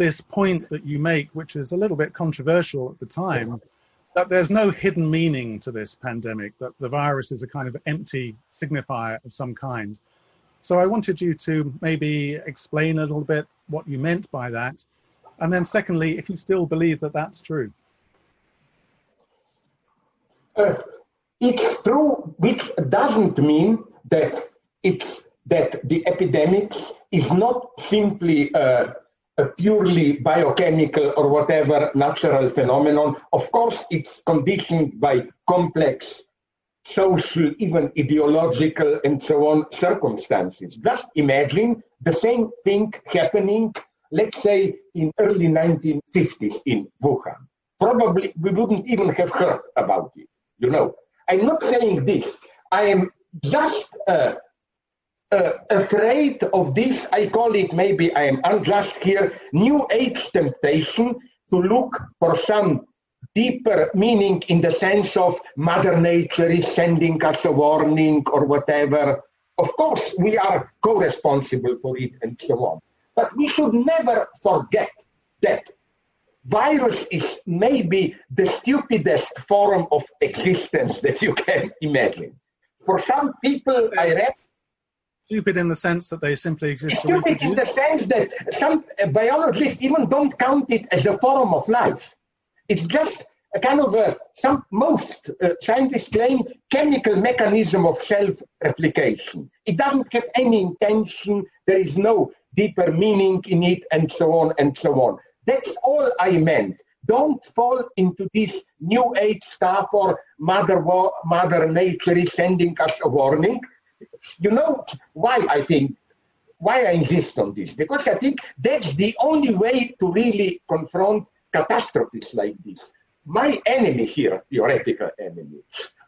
this point that you make, which is a little bit controversial at the time, that there's no hidden meaning to this pandemic, that the virus is a kind of empty signifier of some kind. So I wanted you to maybe explain a little bit what you meant by that. And then, secondly, if you still believe that that's true. Uh, it's true, which doesn't mean that it's that the epidemic is not simply uh, a purely biochemical or whatever natural phenomenon. Of course, it's conditioned by complex social, even ideological, and so on circumstances. Just imagine the same thing happening, let's say, in early 1950s in Wuhan. Probably we wouldn't even have heard about it, you know. I'm not saying this. I am just uh, uh, afraid of this. I call it, maybe I am unjust here, new age temptation to look for some deeper meaning in the sense of Mother Nature is sending us a warning or whatever. Of course, we are co responsible for it and so on. But we should never forget that virus is maybe the stupidest form of existence that you can imagine. For some people, I read. Stupid in the sense that they simply exist. Stupid in the sense that some biologists even don't count it as a form of life. It's just a kind of a, some most uh, scientists claim chemical mechanism of self-replication. It doesn't have any intention. There is no deeper meaning in it, and so on and so on. That's all I meant. Don't fall into this new age stuff or mother, mother nature is sending us a warning. You know why I think why I insist on this? Because I think that's the only way to really confront catastrophes like this. My enemy here, theoretical enemy,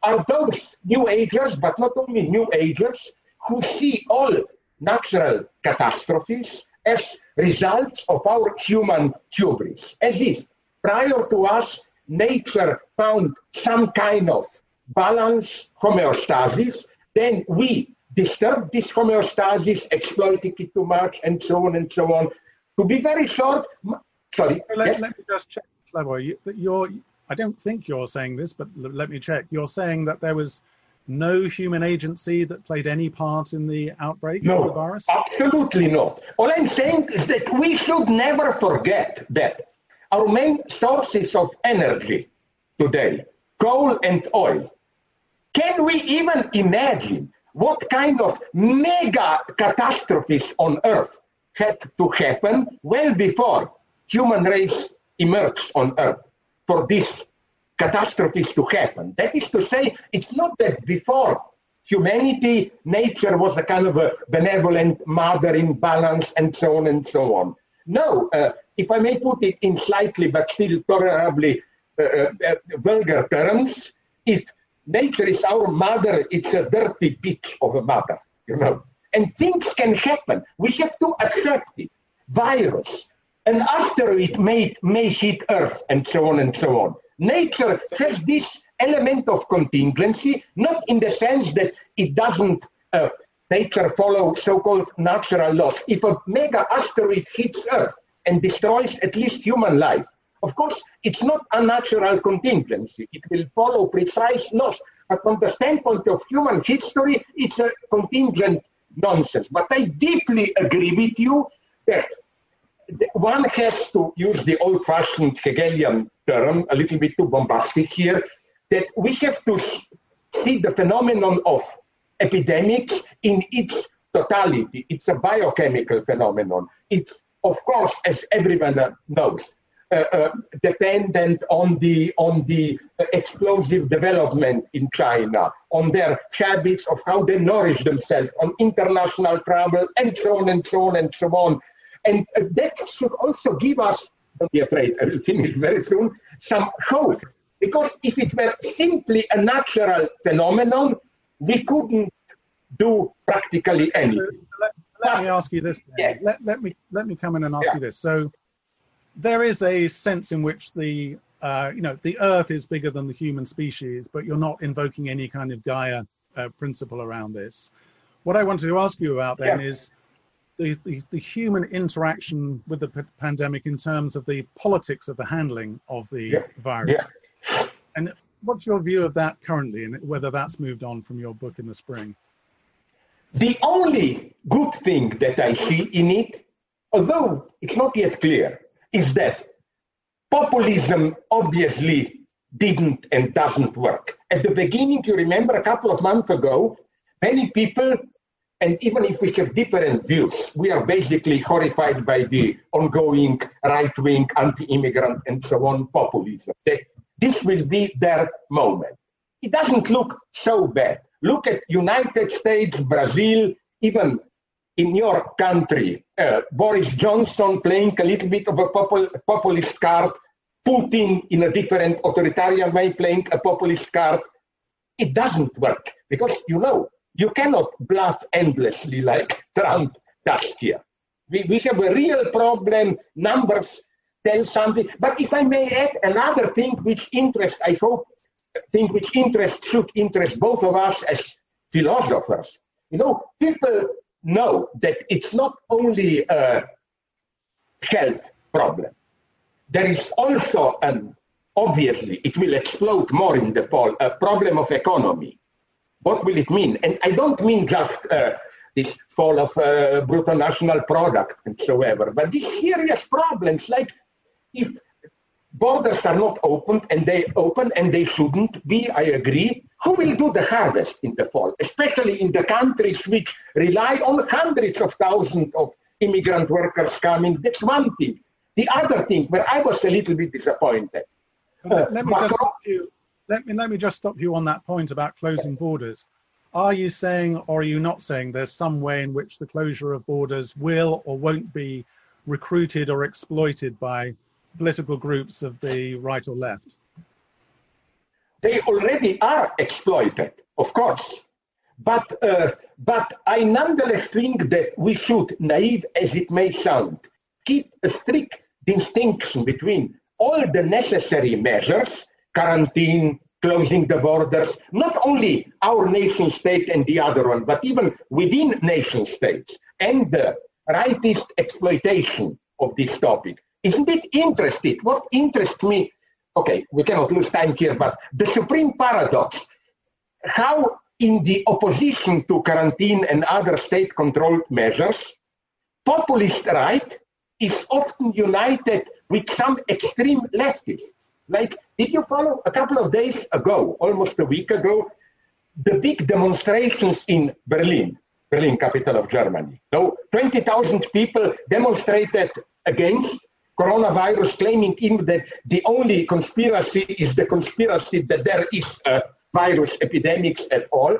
are those New Agers, but not only New Agers, who see all natural catastrophes as results of our human hubris, as if prior to us, nature found some kind of balance, homeostasis, then we disturb this homeostasis, exploiting it too much, and so on and so on. To be very short, Sorry. Let, yes? let me just check, Slavoj. You, are I don't think you're saying this, but let me check. You're saying that there was no human agency that played any part in the outbreak no, of the virus? Absolutely not. All I'm saying is that we should never forget that our main sources of energy today, coal and oil, can we even imagine what kind of mega catastrophes on Earth had to happen well before human race emerged on Earth for these catastrophes to happen. That is to say, it's not that before humanity, nature was a kind of a benevolent mother in balance and so on and so on. No, uh, if I may put it in slightly but still tolerably uh, uh, uh vulgar terms, if nature is our mother, it's a dirty bitch of a mother, you know. And things can happen. We have to accept it. Virus, an asteroid may, may hit Earth, and so on and so on. Nature has this element of contingency, not in the sense that it doesn't, uh, nature follow so-called natural laws. If a mega asteroid hits Earth and destroys at least human life, of course, it's not a natural contingency. It will follow precise laws. But from the standpoint of human history, it's a contingent nonsense. But I deeply agree with you that one has to use the old fashioned Hegelian term, a little bit too bombastic here, that we have to see the phenomenon of epidemics in its totality. It's a biochemical phenomenon. It's, of course, as everyone knows, dependent on the on the explosive development in China, on their habits of how they nourish themselves, on international travel, and so on and so on and so on. And uh, that should also give us, don't be afraid, I will finish very soon, some hope. Because if it were simply a natural phenomenon, we couldn't do practically anything. Let, let me ask you this. Let, let, me, let me come in and ask yeah. you this. So there is a sense in which the uh, you know the earth is bigger than the human species but you're not invoking any kind of gaia uh, principle around this what i wanted to ask you about then yeah. is the, the, the, human interaction with the p- pandemic in terms of the politics of the handling of the yeah. virus. Yeah. And what's your view of that currently, and whether that's moved on from your book in the spring? The only good thing that I see in it, although it's not yet clear, is that populism obviously didn't and doesn't work. At the beginning, you remember a couple of months ago, many people, and even if we have different views, we are basically horrified by the ongoing right wing, anti immigrant, and so on populism. That this will be their moment. It doesn't look so bad. Look at United States, Brazil, even in your country, uh, Boris Johnson playing a little bit of a popul- populist card, Putin in a different authoritarian way playing a populist card. It doesn't work because you know you cannot bluff endlessly like Trump does here. We, we have a real problem. Numbers tell something. But if I may add another thing which interests, I hope thing which interest should interest both of us as philosophers. You know, people know that it's not only a health problem. There is also an obviously it will explode more in the fall a problem of economy. What will it mean? And I don't mean just uh, this fall of uh, brutal national product and so ever, but these serious problems like if borders are not opened and they open and they shouldn't be, I agree. Who will do the harvest in the fall, especially in the countries which rely on hundreds of thousands of immigrant workers coming? That's one thing. The other thing where I was a little bit disappointed. Uh, let, me just stop you. Let me let me just stop you on that point about closing borders. Are you saying, or are you not saying, there's some way in which the closure of borders will or won't be recruited or exploited by political groups of the right or left? They already are exploited, of course. But, uh, but I nonetheless think that we should, naive as it may sound, keep a strict distinction between all the necessary measures, quarantine, closing the borders, not only our nation state and the other one, but even within nation states, and the rightist exploitation of this topic. Isn't it interesting? What interests me, okay, we cannot lose time here, but the supreme paradox, how in the opposition to quarantine and other state controlled measures, populist right is often united with some extreme leftists. Like, did you follow a couple of days ago, almost a week ago, the big demonstrations in Berlin, Berlin, capital of Germany? No, 20,000 people demonstrated against coronavirus, claiming that the only conspiracy is the conspiracy that there is a virus epidemics at all.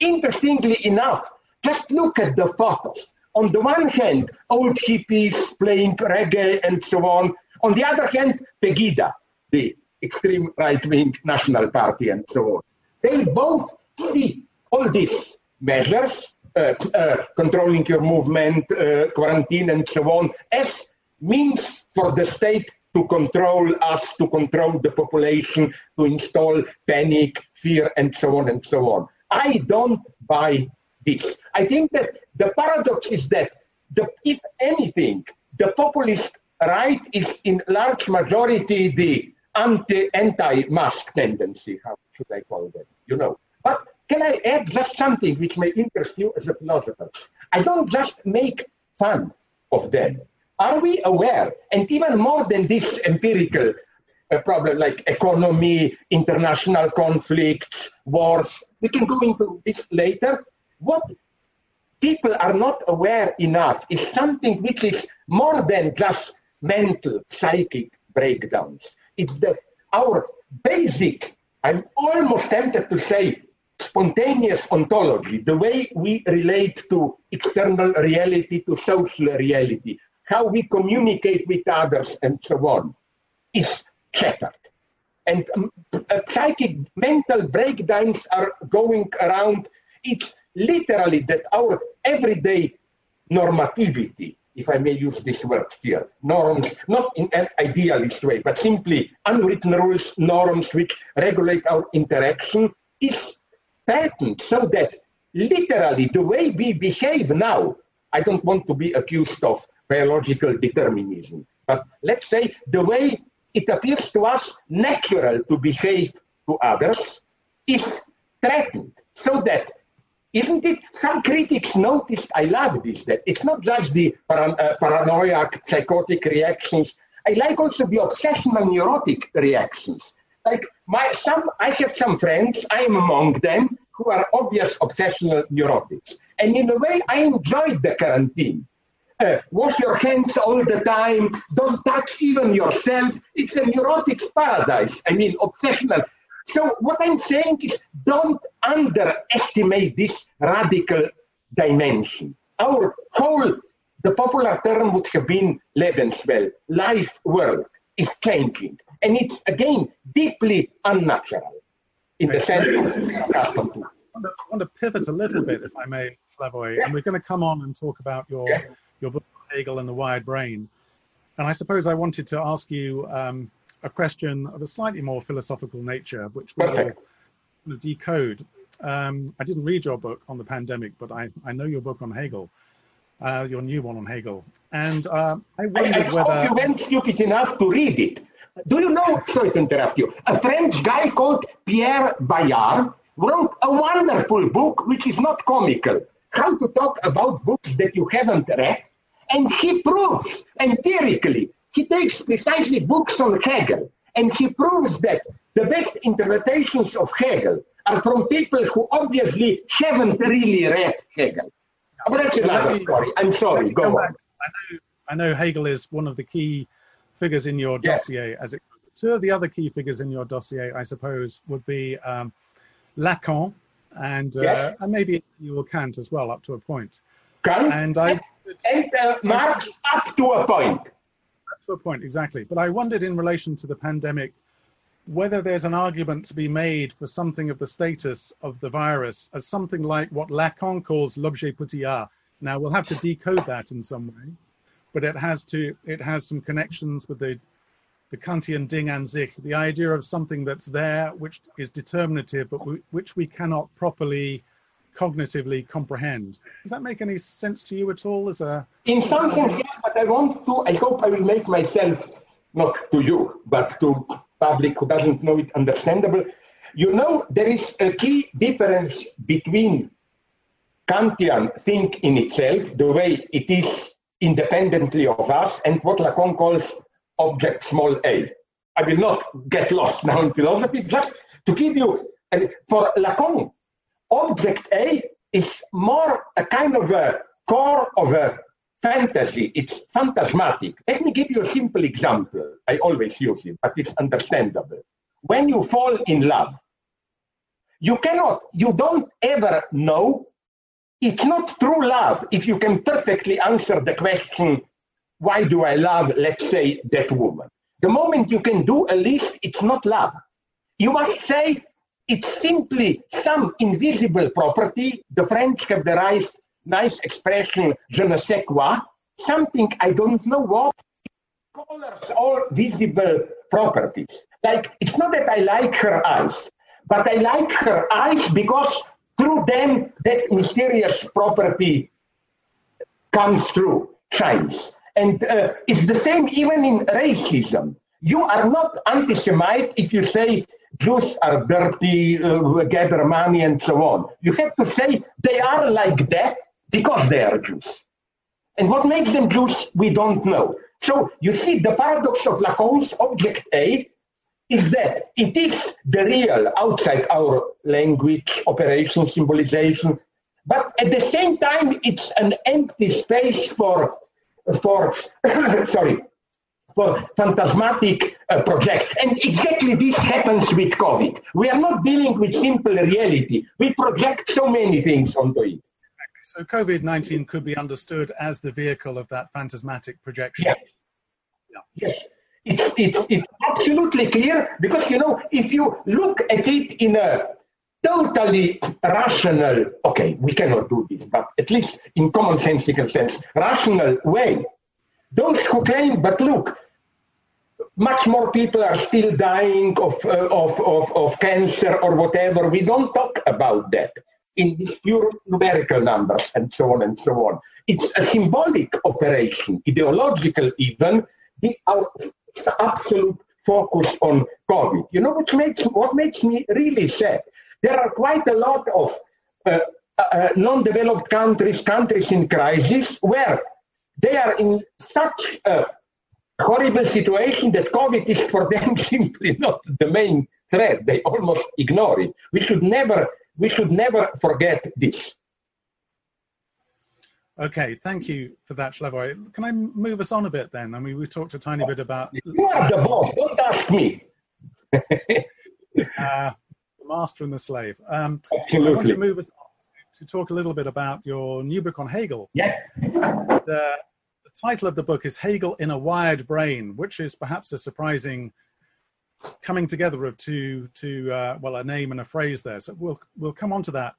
Interestingly enough, just look at the photos. On the one hand, old hippies playing reggae and so on. On the other hand, Pegida, the extreme right-wing national party and so on. They both see all these measures, uh, uh, controlling your movement, uh, quarantine and so on, as means for the state to control us, to control the population, to install panic, fear, and so on and so on. I don't buy this. I think that the paradox is that the, if anything, the populist right is in large majority the anti anti-mask tendency. How should I call that? You know. But can I add just something which may interest you as a philosopher? I don't just make fun of them. Are we aware, and even more than this empirical uh, problem like economy, international conflicts, wars, we can go into this later. What people are not aware enough is something which is more than just mental, psychic breakdowns. It's the, our basic, I'm almost tempted to say, spontaneous ontology, the way we relate to external reality, to social reality, how we communicate with others and so on is shattered. And um, psychic mental breakdowns are going around. It's literally that our everyday normativity, if I may use this word here, norms, not in an idealist way, but simply unwritten rules, norms which regulate our interaction, is threatened so that literally the way we behave now I don't want to be accused of biological determinism, but let's say the way it appears to us natural to behave to others is threatened. So that, isn't it? Some critics noticed, I love this, that it's not just the paran- uh, paranoiac, psychotic reactions. I like also the obsessional neurotic reactions. Like my some, I have some friends. I am among them who are obvious obsessional neurotics, and in a way, I enjoyed the quarantine. Uh, wash your hands all the time. Don't touch even yourself. It's a neurotics paradise. I mean, obsessional. So what I'm saying is, don't underestimate this radical dimension. Our whole, the popular term would have been Lebenswelt, life world, is changing. And it's, again, deeply unnatural in the sense of accustomed to. I want to pivot a little bit, if I may, Slavoj, yeah. and we're going to come on and talk about your yeah. Your book Hegel and the Wired Brain. And I suppose I wanted to ask you um, a question of a slightly more philosophical nature, which we'll decode. Um, I didn't read your book on the pandemic, but I, I know your book on Hegel, uh, your new one on Hegel. And uh, I wondered I, I whether. you went stupid enough to read it. Do you know, sorry to interrupt you, a French guy called Pierre Bayard wrote a wonderful book which is not comical. How to talk about books that you haven't read. And he proves empirically, he takes precisely books on Hegel, and he proves that the best interpretations of Hegel are from people who obviously haven't really read Hegel. But that's another story. I'm sorry, go on. I know, I know Hegel is one of the key figures in your dossier. As it, two of the other key figures in your dossier, I suppose, would be um, Lacan and uh, yes. and maybe Immanuel Kant as well, up to a point. Kant and I and uh, Marx up to a point. Up to a point, exactly. But I wondered in relation to the pandemic whether there's an argument to be made for something of the status of the virus as something like what Lacan calls l'objet quotidien. Now we'll have to decode that in some way but it has to it has some connections with the the Kantian Ding an sich, the idea of something that's there, which is determinative, but we, which we cannot properly cognitively comprehend. Does that make any sense to you at all? As a in some sense, yes, but I want to. I hope I will make myself not to you, but to public who doesn't know it understandable. You know, there is a key difference between Kantian think in itself, the way it is independently of us and what Lacan calls object small a. I will not get lost now in philosophy, just to give you, and for Lacan, object A is more a kind of a core of a fantasy. It's phantasmatic. Let me give you a simple example. I always use it, but it's understandable. When you fall in love, you cannot, you don't ever know it's not true love if you can perfectly answer the question, why do I love, let's say, that woman? The moment you can do a list, it's not love. You must say it's simply some invisible property. The French have the nice, nice expression, je ne sais quoi, something I don't know what colors all visible properties. Like, it's not that I like her eyes, but I like her eyes because through them, that mysterious property comes through, shines. And uh, it's the same even in racism. You are not anti Semite if you say Jews are dirty, uh, gather money, and so on. You have to say they are like that because they are Jews. And what makes them Jews, we don't know. So you see, the paradox of Lacan's object A is that it is the real outside our language, operation, symbolization, but at the same time, it's an empty space for, for sorry, for phantasmatic uh, project. And exactly this happens with COVID. We are not dealing with simple reality. We project so many things onto it. So COVID 19 could be understood as the vehicle of that phantasmatic projection. Yeah. yeah. Yes. It's, it's, it's absolutely clear because, you know, if you look at it in a totally rational, okay, we cannot do this, but at least in commonsensical sense, rational way, those who claim, but look, much more people are still dying of, uh, of, of, of cancer or whatever. We don't talk about that. in these pure numerical numbers and so on and so on. It's a symbolic operation, ideological even, the, our absolute focus on COVID. You know what makes, what makes me really sad? There are quite a lot of uh, uh, non-developed countries, countries in crisis, where they are in such a horrible situation that COVID is for them simply not the main threat. They almost ignore it. We should never, we should never forget this. Okay, thank you for that, Slavoj. Can I move us on a bit then? I mean, we talked a tiny bit about. You are the boss. Don't ask me. uh, master and the slave. Um, Absolutely. I want to move us on to talk a little bit about your new book on Hegel. Yeah. The, the title of the book is Hegel in a Wired Brain, which is perhaps a surprising coming together of two, two uh, well, a name and a phrase there. So we'll we'll come on to that,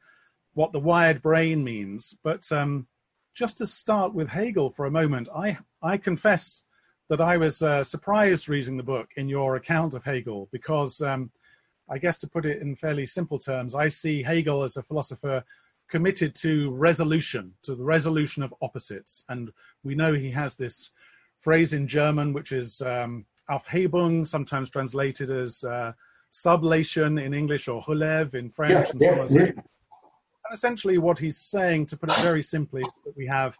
what the wired brain means. But um, just to start with Hegel for a moment, I, I confess that I was uh, surprised reading the book in your account of Hegel because um, I guess to put it in fairly simple terms, I see Hegel as a philosopher committed to resolution, to the resolution of opposites. And we know he has this phrase in German, which is um, Aufhebung, sometimes translated as uh, sublation in English or Relève in French, yeah, and so yeah, on. Yeah essentially what he's saying, to put it very simply, that we have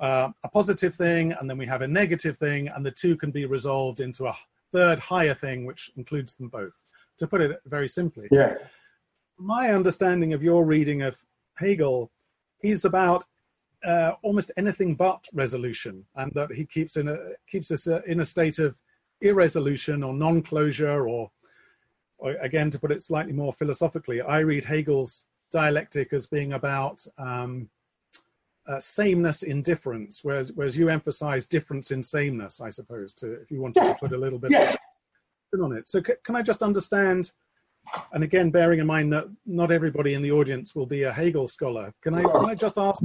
uh, a positive thing and then we have a negative thing, and the two can be resolved into a third higher thing, which includes them both. To put it very simply. Yeah. My understanding of your reading of Hegel, he's about uh, almost anything but resolution, and that he keeps in a keeps us uh, in a state of irresolution or non-closure, or, or again, to put it slightly more philosophically, I read Hegel's dialectic as being about um, uh, sameness in difference, whereas whereas you emphasize difference in sameness, I suppose. To if you wanted to put a little bit Yes. On it. So c- can I just understand? And again, bearing in mind that not everybody in the audience will be a Hegel scholar, can I can I just ask?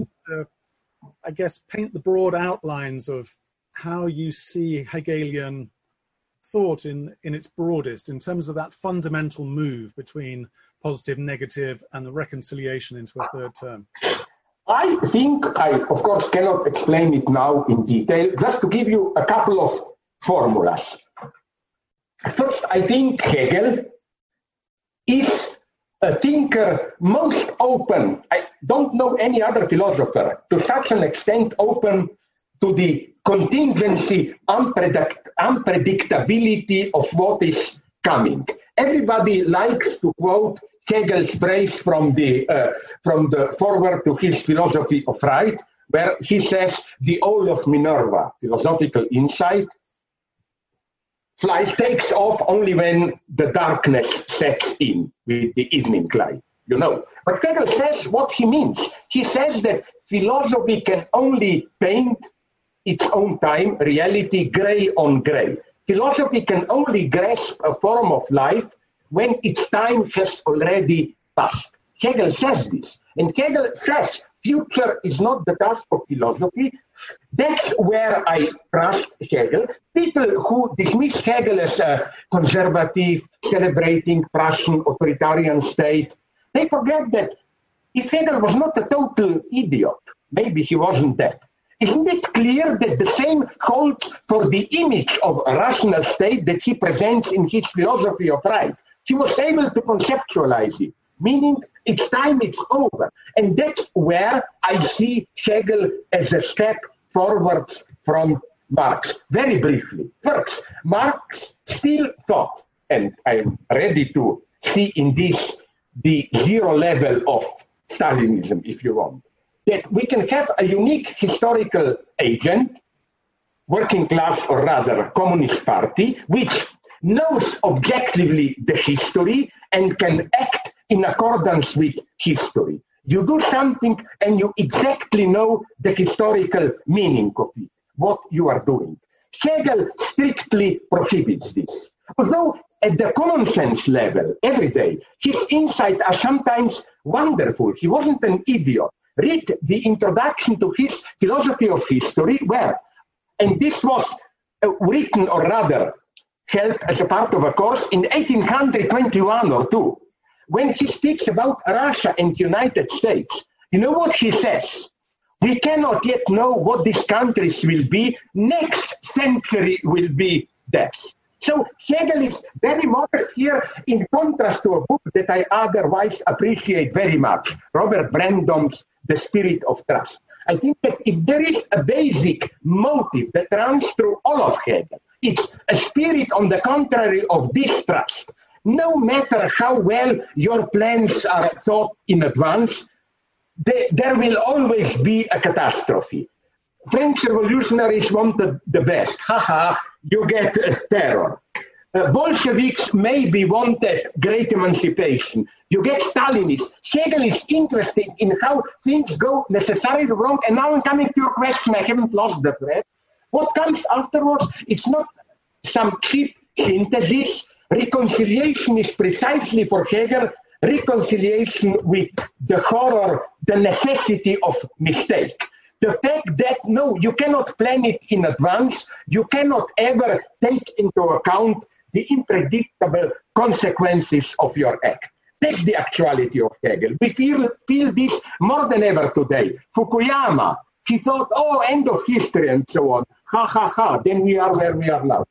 I guess paint the broad outlines of how you see Hegelian thought in in its broadest in terms of that fundamental move between positive, negative, and the reconciliation into a third term? I think I, of course, cannot explain it now in detail. Just to give you a couple of formulas. First, I think Hegel is a thinker most open. I don't know any other philosopher to such an extent open to the contingency, unpredict- unpredictability of what is coming. Everybody likes to quote Hegel's phrase from the uh, from the foreword to his philosophy of right, where he says the owl of Minerva, philosophical insight, flies takes off only when the darkness sets in with the evening light. You know, but Hegel says what he means. He says that philosophy can only paint its own time, reality gray on gray. Philosophy can only grasp a form of life when its time has already passed. Hegel says this. And Hegel says future is not the task of philosophy. That's where I trust Hegel. People who dismiss Hegel as a conservative, celebrating Prussian authoritarian state, they forget that if Hegel was not a total idiot, maybe he wasn't that. Isn't it clear that the same holds for the image of a rational state that he presents in his philosophy of right? He was able to conceptualize it, meaning it's time, it's over. And that's where I see Hegel as a step forward from Marx. Very briefly. First, Marx still thought, and I'm ready to see in this the zero level of Stalinism, if you want, that we can have a unique historical agent, working class or rather communist party, which knows objectively the history and can act in accordance with history. You do something and you exactly know the historical meaning of it, what you are doing. Hegel strictly prohibits this. Although at the common sense level, every day, his insights are sometimes wonderful. He wasn't an idiot. Read the introduction to his philosophy of history, where, and this was uh, written or rather held as a part of a course in 1821 or two, when he speaks about Russia and United States, you know what he says? We cannot yet know what these countries will be. Next century will be theirs. So Hegel is very modest here in contrast to a book that I otherwise appreciate very much, Robert Brandom's The Spirit of Trust. I think that if there is a basic motive that runs through all of Hegel, it's a spirit on the contrary of distrust. No matter how well your plans are thought in advance, they, there will always be a catastrophe. French revolutionaries wanted the best. Haha, you get uh, terror. Uh, Bolsheviks maybe wanted great emancipation. You get Stalinists. Hegel is interested in how things go necessarily wrong. And now I'm coming to your question. I haven't lost the thread. What comes afterwards? It's not some cheap synthesis. Reconciliation is precisely for Hegel reconciliation with the horror, the necessity of mistake. The fact that no, you cannot plan it in advance, you cannot ever take into account the unpredictable consequences of your act. That's the actuality of Hegel. We feel, feel this more than ever today. Fukuyama, he thought, oh, end of history and so on. Ha ha ha. Then we are where we are now.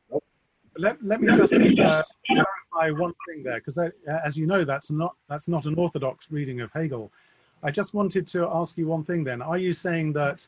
Let, let me just uh, clarify one thing there, because uh, as you know, that's not that's not an orthodox reading of Hegel. I just wanted to ask you one thing. Then, are you saying that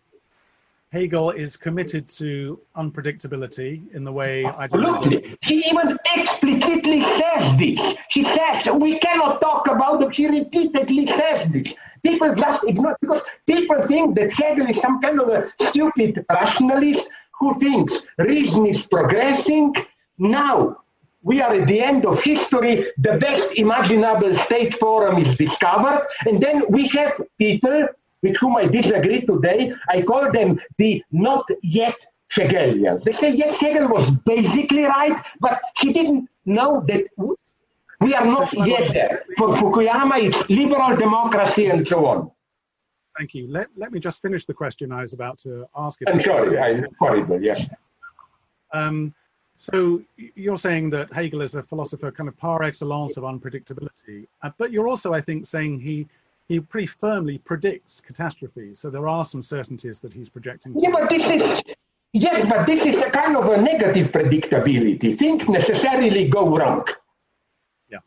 Hegel is committed to unpredictability in the way I? Absolutely. He even explicitly says this. He says we cannot talk about it. He repeatedly says this. People just ignore because people think that Hegel is some kind of a stupid rationalist who thinks reason is progressing now we are at the end of history, the best imaginable state forum is discovered, and then we have people with whom I disagree today. I call them the not yet Hegelians. They say, yes, Hegel was basically right, but he didn't know that we are not yet there. For Fukuyama, it's liberal democracy and so on. Thank you. Let, let me just finish the question I was about to ask. I'm sorry, I'm horrible, yes. Um, so you're saying that Hegel is a philosopher kind of par excellence of unpredictability, uh, but you're also, I think, saying he he pretty firmly predicts catastrophe. So there are some certainties that he's projecting. Yeah, but this is yes, but this is a kind of a negative predictability. Things necessarily go wrong. Yeah.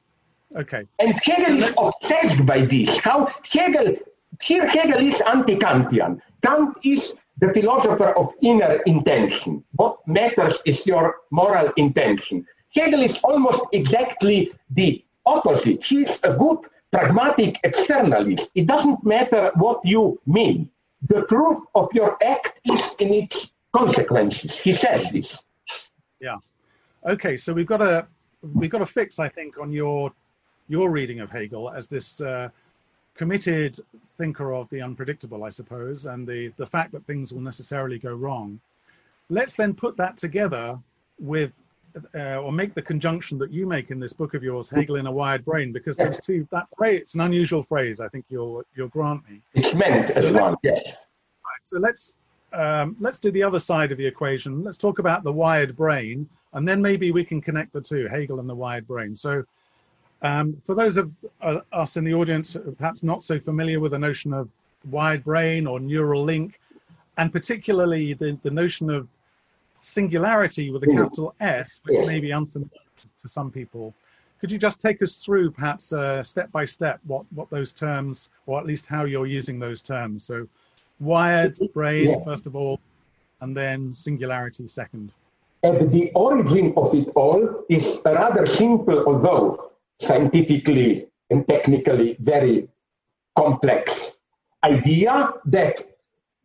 Okay. And Hegel so is obsessed by this. How Hegel here Hegel is anti-Kantian. Kant is the philosopher of inner intention. What matters is your moral intention. Hegel is almost exactly the opposite. He's a good pragmatic externalist. It doesn't matter what you mean. The truth of your act is in its consequences. He says this. Yeah. Okay, so we've got a we've got a fix, I think, on your your reading of Hegel as this uh, committed thinker of the unpredictable, I suppose, and the, the fact that things will necessarily go wrong. Let's then put that together with, uh, or make the conjunction that you make in this book of yours, Hegel in a Wired Brain, because those two, that phrase, it's an unusual phrase, I think you'll, you'll grant me. It's meant so as one, yeah. Right, so let's, um, let's do the other side of the equation. Let's talk about the wired brain, and then maybe we can connect the two, Hegel and the wired brain. So um, for those of uh, us in the audience perhaps not so familiar with the notion of wired brain or Neuralink, and particularly the, the notion of singularity with a capital S, which may be unfamiliar to some people, could you just take us through perhaps uh, step by step what, what those terms, or at least how you're using those terms? So wired brain, yeah. first of all, and then singularity second. At the origin of it all is rather simple, although scientifically and technically very complex idea that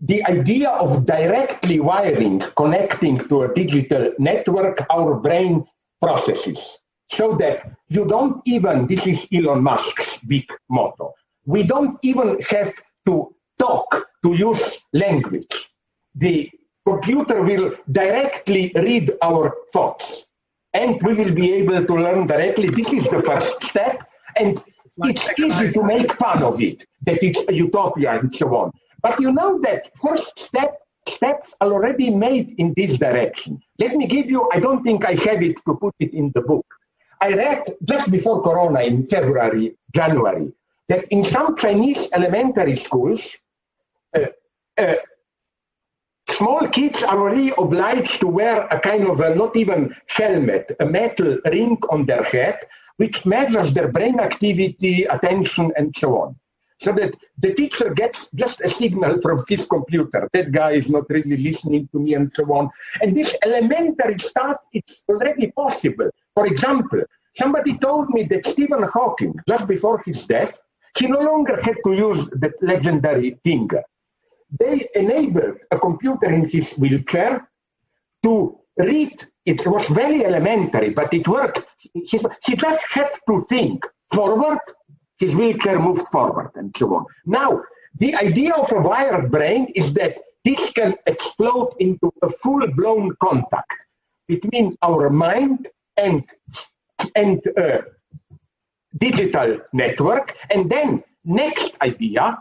the idea of directly wiring, connecting to a digital network, our brain processes. So that you don't even, this is Elon Musk's big motto, we don't even have to talk to use language. The computer will directly read our thoughts and we will be able to learn directly. This is the first step, and it's, like it's easy to make fun of it, that it's a utopia and so on. But you know that first step steps are already made in this direction. Let me give you, I don't think I have it to put it in the book. I read just before Corona in February, January, that in some Chinese elementary schools, uh, uh, small kids are really obliged to wear a kind of a, not even helmet, a metal ring on their head, which measures their brain activity, attention, and so on. So that the teacher gets just a signal from his computer. That guy is not really listening to me, and so on. And this elementary stuff, it's already possible. For example, somebody told me that Stephen Hawking, just before his death, he no longer had to use that legendary finger. They enabled a computer in his wheelchair to read. It was very elementary, but it worked. He, just had to think forward, his wheelchair moved forward, and so on. Now, the idea of a wired brain is that this can explode into a full blown contact between our mind and, and uh, digital network. And then, next idea,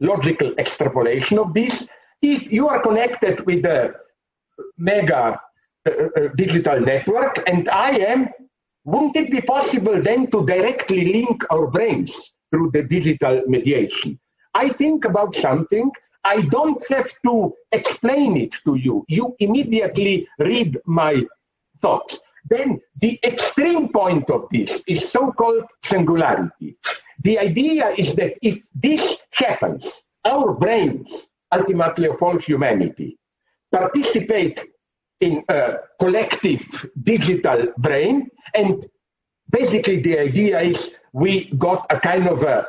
logical extrapolation of this, if you are connected with a mega uh, uh, digital network and I am, wouldn't it be possible then to directly link our brains through the digital mediation? I think about something, I don't have to explain it to you. You immediately read my thoughts. Then the extreme point of this is so-called singularity. The idea is that if this happens, our brains, ultimately of all humanity, participate in a collective digital brain, and basically the idea is we got a kind of a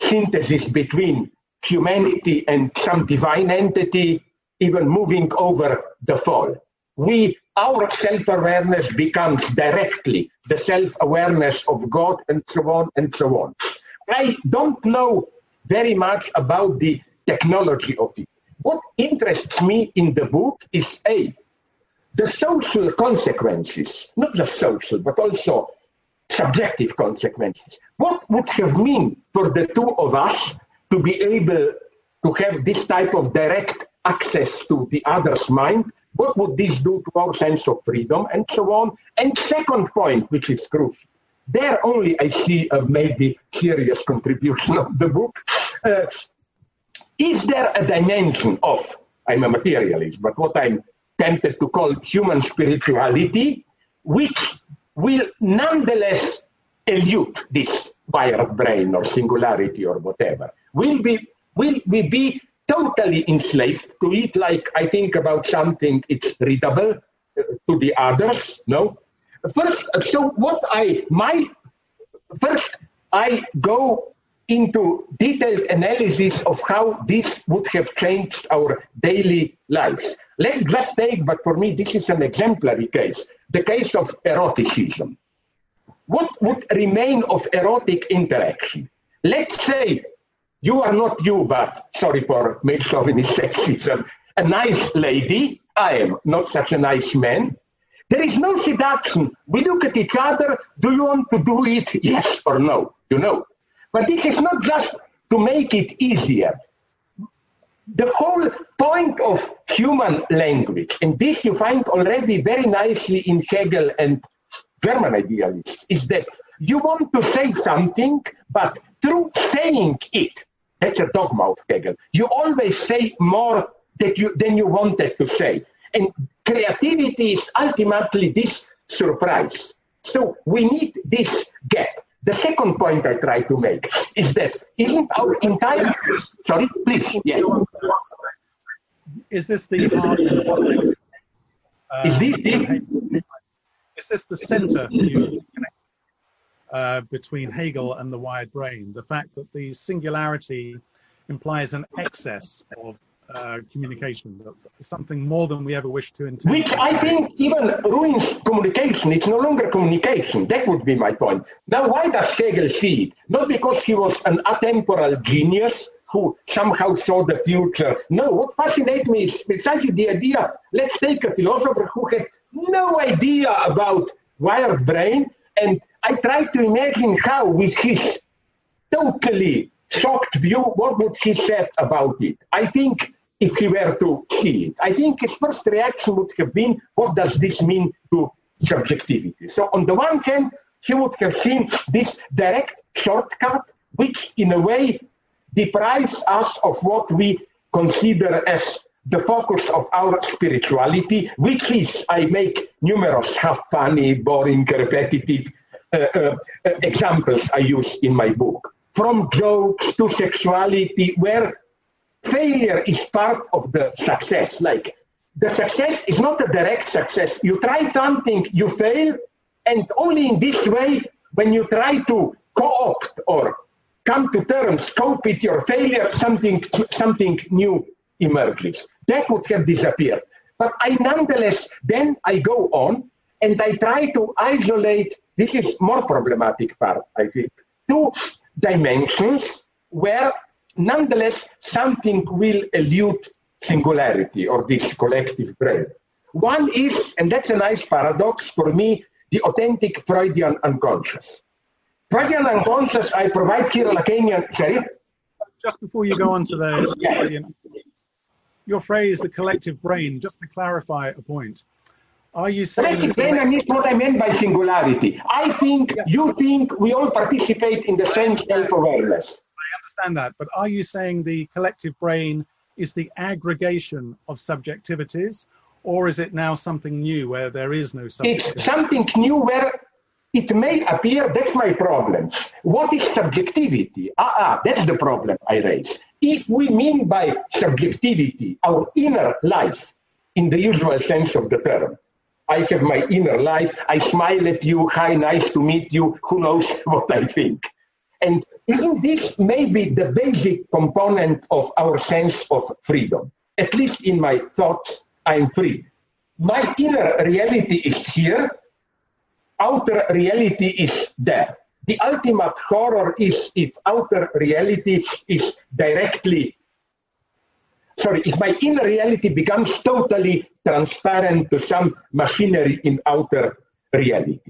synthesis between humanity and some divine entity, even moving over the fall. We our self awareness becomes directly the self awareness of God, and so on and so on. I don't know very much about the technology of it. What interests me in the book is A, the social consequences, not just social, but also subjective consequences. What would have mean for the two of us to be able to have this type of direct access to the other's mind what would this do to our sense of freedom, and so on. And second point, which is crucial, there only I see a maybe serious contribution of the book. Uh, is there a dimension of, I'm a materialist, but what I'm tempted to call human spirituality, which will nonetheless elude this wired brain or singularity or whatever? Will we, will we be totally enslaved to it, like I think about something, it's readable uh, to the others. No. First, uh, so what I, my, first, I go into detailed analysis of how this would have changed our daily lives. Let's just take, but for me, this is an exemplary case the case of eroticism. What would remain of erotic interaction? Let's say you are not you, but sorry for male chauvinist sexism, a nice lady. I am not such a nice man. There is no seduction. We look at each other. Do you want to do it? Yes or no? You know. But this is not just to make it easier. The whole point of human language, and this you find already very nicely in Hegel and German idealists, is that you want to say something, but through saying it, that's a dogma of Hegel. You always say more that you, than you wanted to say. And creativity is ultimately this surprise. So we need this gap. The second point I try to make is that isn't our entire sorry, please, yes. Is this the uh, is this the is this the center view uh, between Hegel and the wired brain. The fact that the singularity implies an excess of uh, communication, something more than we ever wish to intend. Which I think even ruins communication. It's no longer communication. That would be my point. Now, why does Hegel see it? Not because he was an atemporal genius who somehow saw the future. No, what fascinates me is precisely the idea. Let's take a philosopher who had no idea about wired brain and I try to imagine how, with his totally shocked view, what would he say about it? I think if he were to see it, I think his first reaction would have been, what does this mean to subjectivity. So on the one hand, he would have seen this direct shortcut, which in a way deprives us of what we consider as the focus of our spirituality, which is, I make numerous half funny, boring, repetitive examples I use in my book. From jokes to sexuality, where failure is part of the success. Like the success is not a direct success. You try something, you fail, and only in this way, when you try to co-opt or come to terms, cope with your failure, something, something new emerges. That would have disappeared. But I nonetheless, then I go on and I try to isolate, this is more problematic part, I think, two dimensions where nonetheless something will elude singularity or this collective brain. One is, and that's a nice paradox for me, the authentic Freudian unconscious. Freudian unconscious, I provide here a Lacanian, sorry? Just before you go on to the Freudian, your phrase, the collective brain, just to clarify a point. Are you saying collective brain I mean what I meant by singularity? I think, yeah. you think, we all participate in the same self-awareness. I understand that, but are you saying the collective brain is the aggregation of subjectivities, or is it now something new where there is no subjectivity? It's something new where it may appear that's my problem. What is subjectivity? Ah, ah, that's the problem I raise. If we mean by subjectivity our inner life in the usual sense of the term, I have my inner life, I smile at you, hi, nice to meet you, who knows what I think. And isn't this maybe the basic component of our sense of freedom? At least in my thoughts, I'm free. My inner reality is here, outer reality is there. The ultimate horror is if outer reality is directly, sorry, if my inner reality becomes totally transparent to some machinery in outer reality.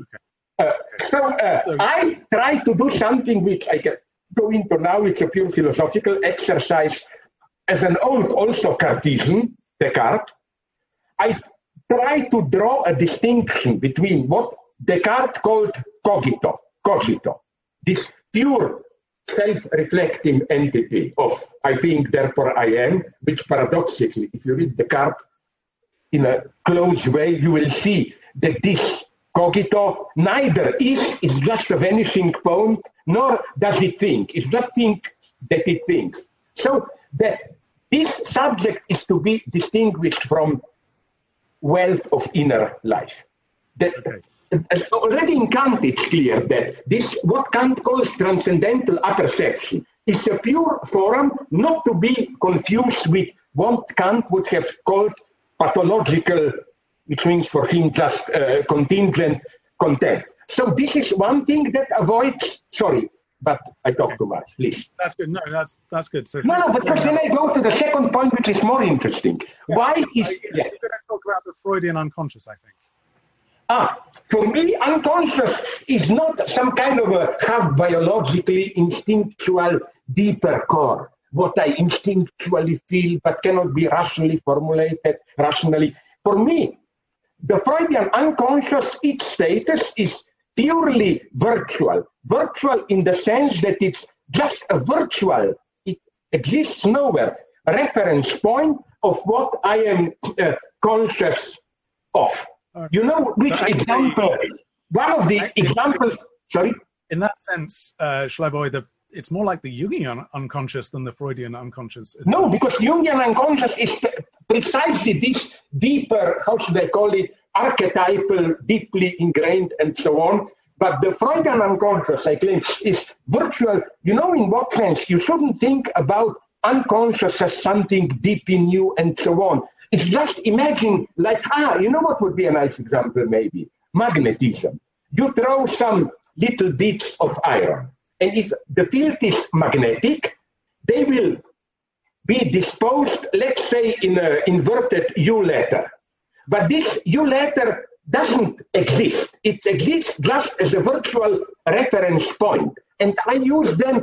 Uh, so uh, I try to do something which I can go into now. It's a pure philosophical exercise. As an old also Cartesian, Descartes, I try to draw a distinction between what Descartes called cogito, cogito, this pure self-reflecting entity of I think, therefore I am, which paradoxically, if you read Descartes in a close way, you will see that this cogito neither is, is just a vanishing point, nor does it think. It just think that it thinks. So that this subject is to be distinguished from wealth of inner life. That okay already in Kant it's clear that this, what Kant calls transcendental apperception, is a pure form not to be confused with what Kant would have called pathological, which means for him just uh, contingent content. So this is one thing that avoids, sorry, but I talk too much, please. That's good. No, that's that's good. So no, no, but then I go to the second point, which is more interesting. Yeah. Why is... Uh, yeah. We're going to talk about the Freudian unconscious, I think. Ah, for me, unconscious is not some kind of a half biologically instinctual deeper core, what I instinctually feel but cannot be rationally formulated rationally. For me, the Freudian unconscious, its status is purely virtual. Virtual in the sense that it's just a virtual, it exists nowhere, reference point of what I am uh, conscious of. You know which actually, example? One of the actually, examples. Sorry. In that sense, uh, the, it's more like the Jungian unconscious than the Freudian unconscious. No, it? because Jungian unconscious is precisely this deeper, how should I call it, archetypal, deeply ingrained, and so on. But the Freudian unconscious, I claim, is virtual. You know, in what sense? You shouldn't think about unconscious as something deep in you and so on. It's just imagine, like, ah, you know what would be a nice example, maybe? Magnetism. You throw some little bits of iron, and if the field is magnetic, they will be disposed, let's say, in an inverted U letter. But this U letter doesn't exist. It exists just as a virtual reference point. And I use then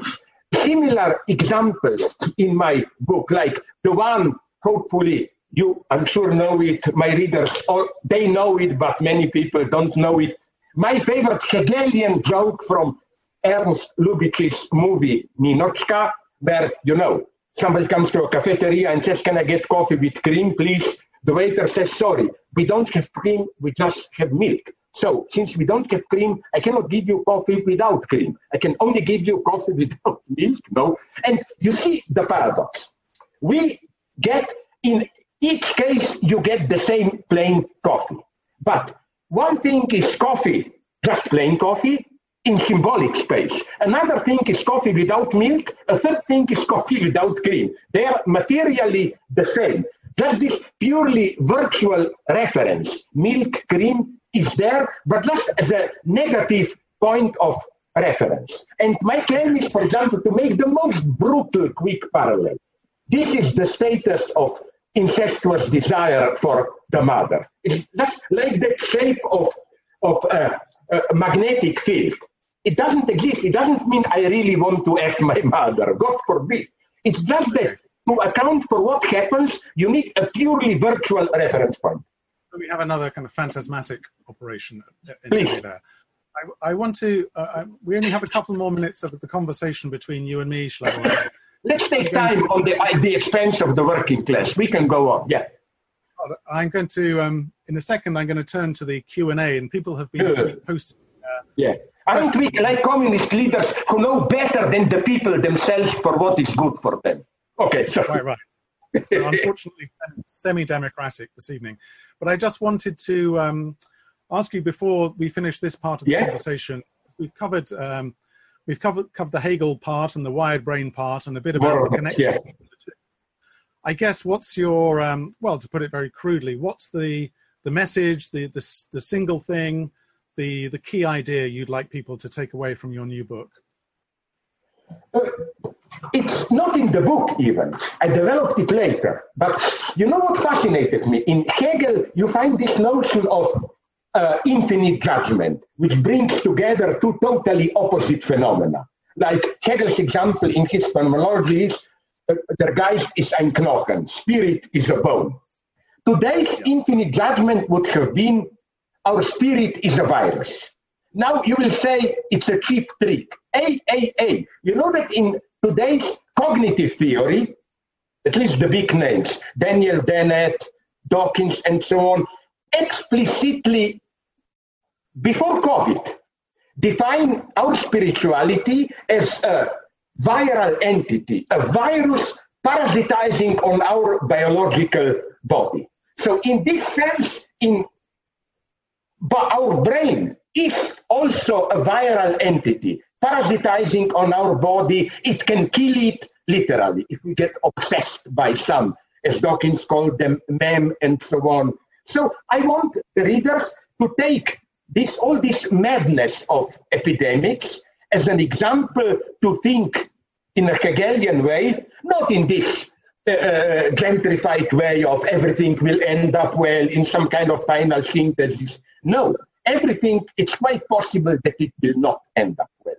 similar examples in my book, like the one, hopefully, You, I'm sure, know it. My readers, all, they know it, but many people don't know it. My favorite Hegelian joke from Ernst Lubitsch's movie Ninotchka, where, you know, somebody comes to a cafeteria and says, Can I get coffee with cream, please? The waiter says, Sorry, we don't have cream, we just have milk. So, since we don't have cream, I cannot give you coffee without cream. I can only give you coffee without milk, no? And you see the paradox. We get, in each case, you get the same plain coffee. But one thing is coffee, just plain coffee, in symbolic space. Another thing is coffee without milk. A third thing is coffee without cream. They are materially the same. Just this purely virtual reference, milk, cream, is there, but just as a negative point of reference. And my claim is, for example, to make the most brutal quick parallel. This is the status of incestuous desire for the mother. It's just like the shape of, of a, a magnetic field. It doesn't exist. It doesn't mean I really want to F my mother. God forbid. It's just that to account for what happens, you need a purely virtual reference point. We have another kind of phantasmatic operation in there. I, I, want to, uh, I, we only have a couple more minutes of the conversation between you and me, Shlomo. Let's take time on the, the expense of the working class. We can go on, yeah. I'm going to, um, in a second, I'm going to turn to the Q&A, and people have been posting. Uh, yeah. Aren't we like communist leaders who know better than the people themselves for what is good for them? Okay, so. Right, right. unfortunately, semi-democratic this evening. But I just wanted to um, ask you before we finish this part of the yeah. conversation. We've covered um, we've covered covered the Hegel part and the wired brain part and a bit about the connection. Yeah. I guess what's your um, well, to put it very crudely, what's the the message, the the, the single thing, the the key idea you'd like people to take away from your new book? Uh, it's not in the book even. I developed it later. But you know what fascinated me? In Hegel, you find this notion of uh, infinite judgment, which brings together two totally opposite phenomena. Like Hegel's example in his phenomenology is uh, der Geist ist ein Knochen, spirit is a bone. Today's infinite judgment would have been our spirit is a virus. Now you will say it's a cheap trick. A, A, A. You know that in today's cognitive theory, at least the big names, Daniel Dennett, Dawkins, and so on, explicitly, before COVID, define our spirituality as a viral entity, a virus parasitizing on our biological body. So, in this sense, in but our brain is also a viral entity parasitizing on our body. It can kill it literally if we get obsessed by some, as Dawkins called them, mem and so on. So I want the readers to take this all this madness of epidemics as an example to think in a Hegelian way, not in this uh, uh gentrified way of everything will end up well in some kind of final synthesis. No, everything, it's quite possible that it will not end up well.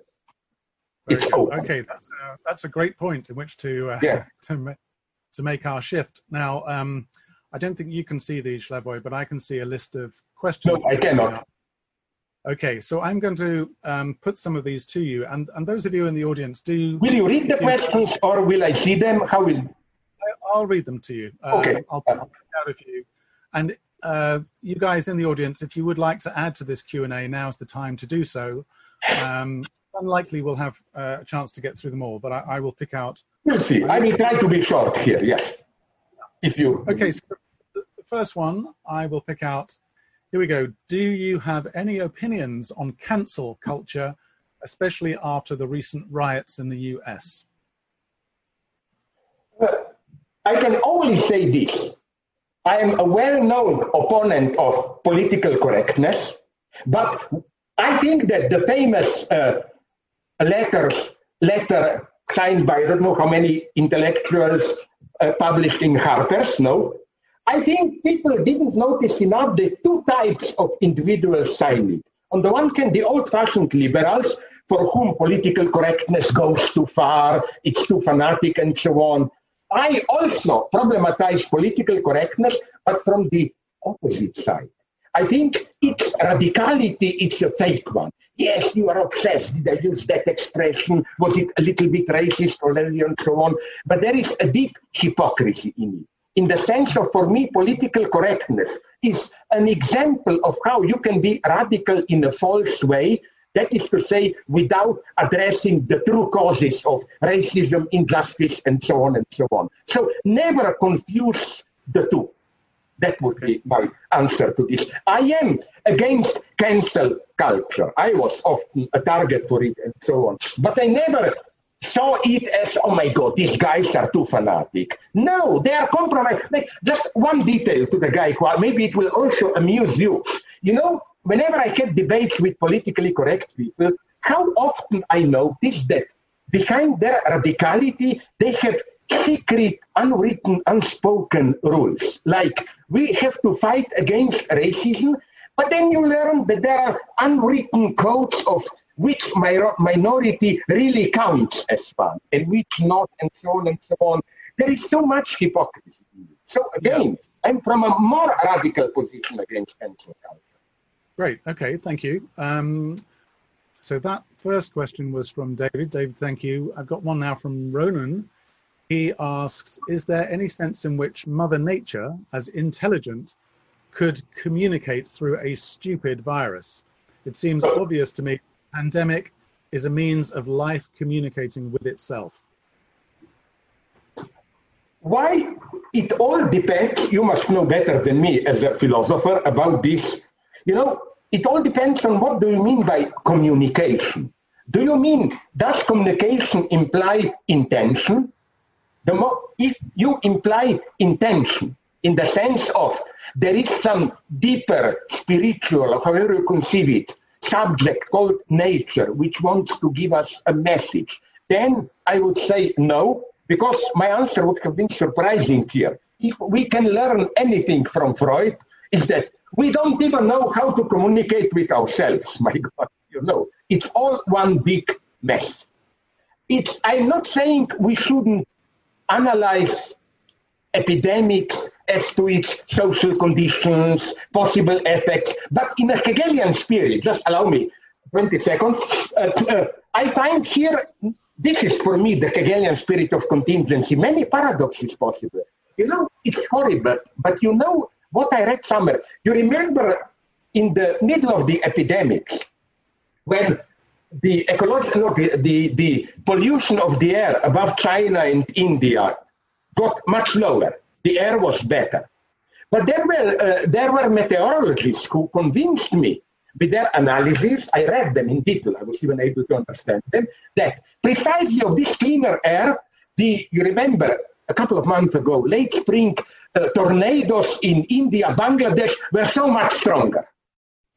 Very it's open. Okay, that's a, that's a great point in which to uh, yeah. to, to make our shift. Now, um, I don't think you can see these, Slavoj, but I can see a list of questions. No, I cannot. Okay, so I'm going to um, put some of these to you, and, and those of you in the audience, do. Will you read the questions, or will I see them? How will? I'll read them to you. Um, okay. I'll, I'll out a few, and uh, you guys in the audience, if you would like to add to this Q and A, now's the time to do so. Um, unlikely we'll have uh, a chance to get through them all, but I, I, will pick out. We'll see. I will try to be short here. Yes, if you. Okay, so the first one I will pick out. Here we go. Do you have any opinions on cancel culture, especially after the recent riots in the US? Uh, I can only say this. I am a well known opponent of political correctness, but I think that the famous uh, letters, letter signed by I don't know how many intellectuals uh, published in Harper's, no? I think people didn't notice enough the two types of individuals signed it. On the one hand, the old fashioned liberals, for whom political correctness goes too far, it's too fanatic, and so on. I also problematize political correctness, but from the opposite side. I think its radicality, is a fake one. Yes, you are obsessed. Did I use that expression? Was it a little bit racist already and so on? But there is a deep hypocrisy in it. In the sense of, for me, political correctness is an example of how you can be radical in a false way. That is to say, without addressing the true causes of racism, injustice, and so on and so on. So never confuse the two. That would be my answer to this. I am against cancel culture. I was often a target for it and so on. But I never saw it as, oh my God, these guys are too fanatic. No, they are compromised. Like, just one detail to the guy who maybe it will also amuse you. You know, whenever I have debates with politically correct people, how often I notice that behind their radicality, they have secret, unwritten, unspoken rules. Like we have to fight against racism, but then you learn that there are unwritten codes of which minority really counts as one and which not, and so on and so on. There is so much hypocrisy. So again, yeah. I'm from a more radical position against cancel culture. Great. Okay. Thank you. Um, so that first question was from David. David, thank you. I've got one now from Ronan. He asks, is there any sense in which Mother Nature, as intelligent, could communicate through a stupid virus? It seems obvious to me pandemic is a means of life communicating with itself. Why? It all depends. You must know better than me as a philosopher about this. You know, it all depends on what do you mean by communication. Do you mean, does communication imply intention? The if you imply intention in the sense of there is some deeper spiritual, however you conceive it, subject called nature, which wants to give us a message, then I would say no, because my answer would have been surprising here. If we can learn anything from Freud, is that we don't even know how to communicate with ourselves, my God, you know. It's all one big mess. It's, I'm not saying we shouldn't analyze epidemics as to its social conditions, possible effects, but in a Hegelian spirit, just allow me 20 seconds, uh, uh, I find here, this is for me the Hegelian spirit of contingency, many paradoxes possible. You know, it's horrible, but you know what I read somewhere. You remember in the middle of the epidemics, when the ecological, no, the, the, the pollution of the air above China and India got much lower. The air was better. But there were, uh, there were meteorologists who convinced me with their analysis, I read them in detail, I was even able to understand them, that precisely of this cleaner air, the, you remember a couple of months ago, late spring uh, tornadoes in India, Bangladesh were so much stronger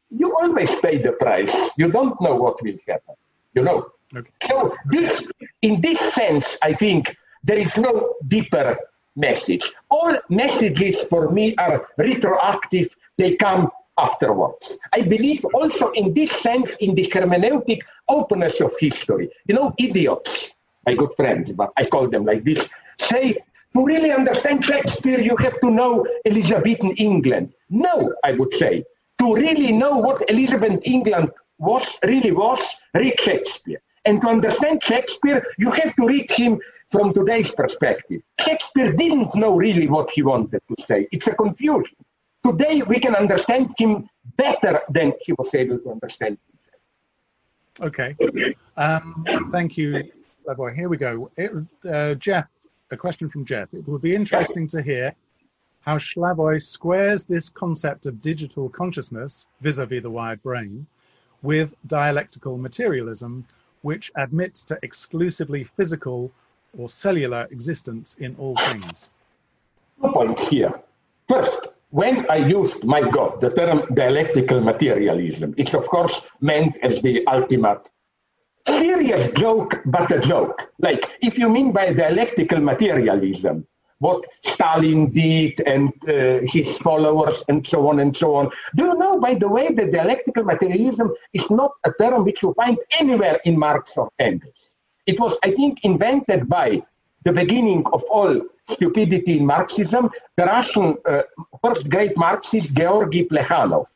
you always pay the price. You don't know what will happen. You know. Okay. So this, in this sense, I think there is no deeper message. All messages for me are retroactive. They come afterwards. I believe also in this sense in the hermeneutic openness of history. You know, idiots, my good friends, but I call them like this, say to really understand Shakespeare, you have to know Elizabethan England. No, I would say to really know what Elizabeth England was really was, read Shakespeare. And to understand Shakespeare, you have to read him from today's perspective. Shakespeare didn't know really what he wanted to say. It's a confusion. Today we can understand him better than he was able to understand himself. Okay. Um, thank you, Boy. Here we go. It, uh, Jeff, a question from Jeff. It would be interesting to hear how Slavoj squares this concept of digital consciousness, vis-a-vis the wired brain, with dialectical materialism, which admits to exclusively physical or cellular existence in all things. Two here. First, when I used, my God, the term dialectical materialism, it's of course meant as the ultimate serious joke, but a joke. Like, if you mean by dialectical materialism, what Stalin did and uh, his followers and so on and so on. Do you know, by the way, that dialectical materialism is not a term which you find anywhere in Marx or Engels? It was, I think, invented by the beginning of all stupidity in Marxism, the Russian uh, first great Marxist, Georgy Plekhanov.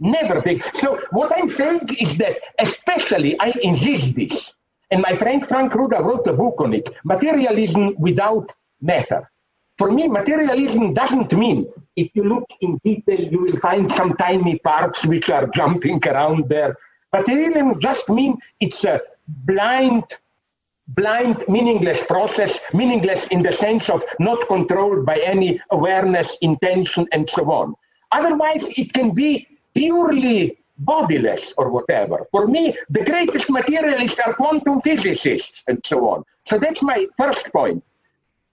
Never think. So what I'm saying is that, especially, I insist this, and my friend Frank Ruda wrote a book on it, Materialism Without Matter. For me, materialism doesn't mean if you look in detail, you will find some tiny parts which are jumping around there. Materialism just means it's a blind, blind, meaningless process, meaningless in the sense of not controlled by any awareness, intention, and so on. Otherwise, it can be purely bodiless or whatever. For me, the greatest materialists are quantum physicists and so on. So that's my first point.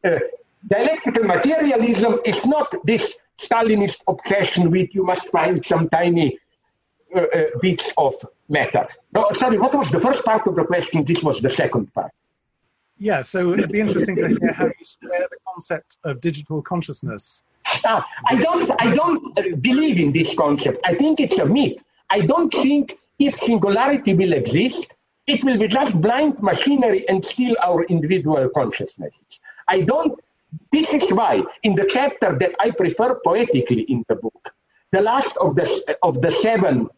Uh, dialectical materialism is not this Stalinist obsession with you must find some tiny uh, uh, bits of matter. No, sorry, what was the first part of the question? This was the second part. Yeah, so it'd be interesting to hear how you square the concept of digital consciousness. Ah, I don't, I don't uh, believe in this concept. I think it's a myth. I don't think if singularity will exist, it will be just blind machinery and steal our individual consciousnesses. I don't this is why, in the chapter that I prefer poetically in the book, the last of the, of the seven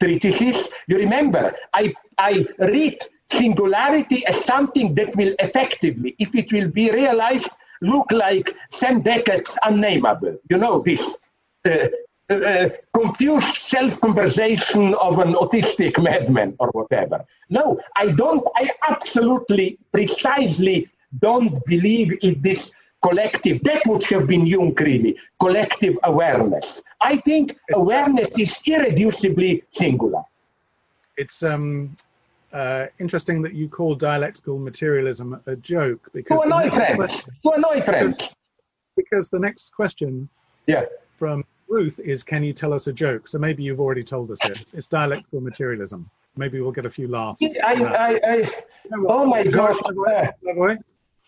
treatises, you remember, I, I read singularity as something that will effectively, if it will be realized, look like Sam Beckett's Unnamable. You know this. Uh, uh, uh confused self-conversation of an autistic madman or whatever. No, I don't. I absolutely, precisely don't believe in this collective. That would have been Jung, really, collective awareness. I think awareness is irreducibly singular. It's um, uh, interesting that you call dialectical materialism a joke because to annoy friends. To annoy friends. Because, because the next question yeah. from Ruth is, can you tell us a joke? So maybe you've already told us it. It's dialectical materialism. Maybe we'll get a few laughs. I, I, I, oh my gosh.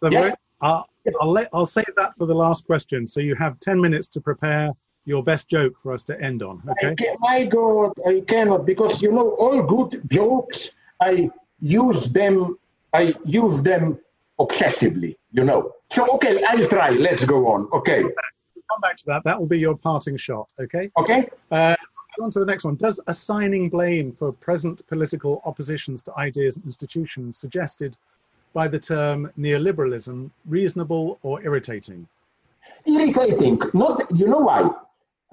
Yeah. I'll, I'll, let, I'll save that for the last question. So you have 10 minutes to prepare your best joke for us to end on. Okay. My God, I cannot because you know all good jokes. I use them. I use them obsessively. You know. So okay, I'll try. Let's go on. Okay. come back to that. That will be your parting shot. Okay. Okay. Uh, on to the next one. Does assigning blame for present political oppositions to ideas and institutions suggested by the term neoliberalism reasonable or irritating? Irritating. Not, you know why?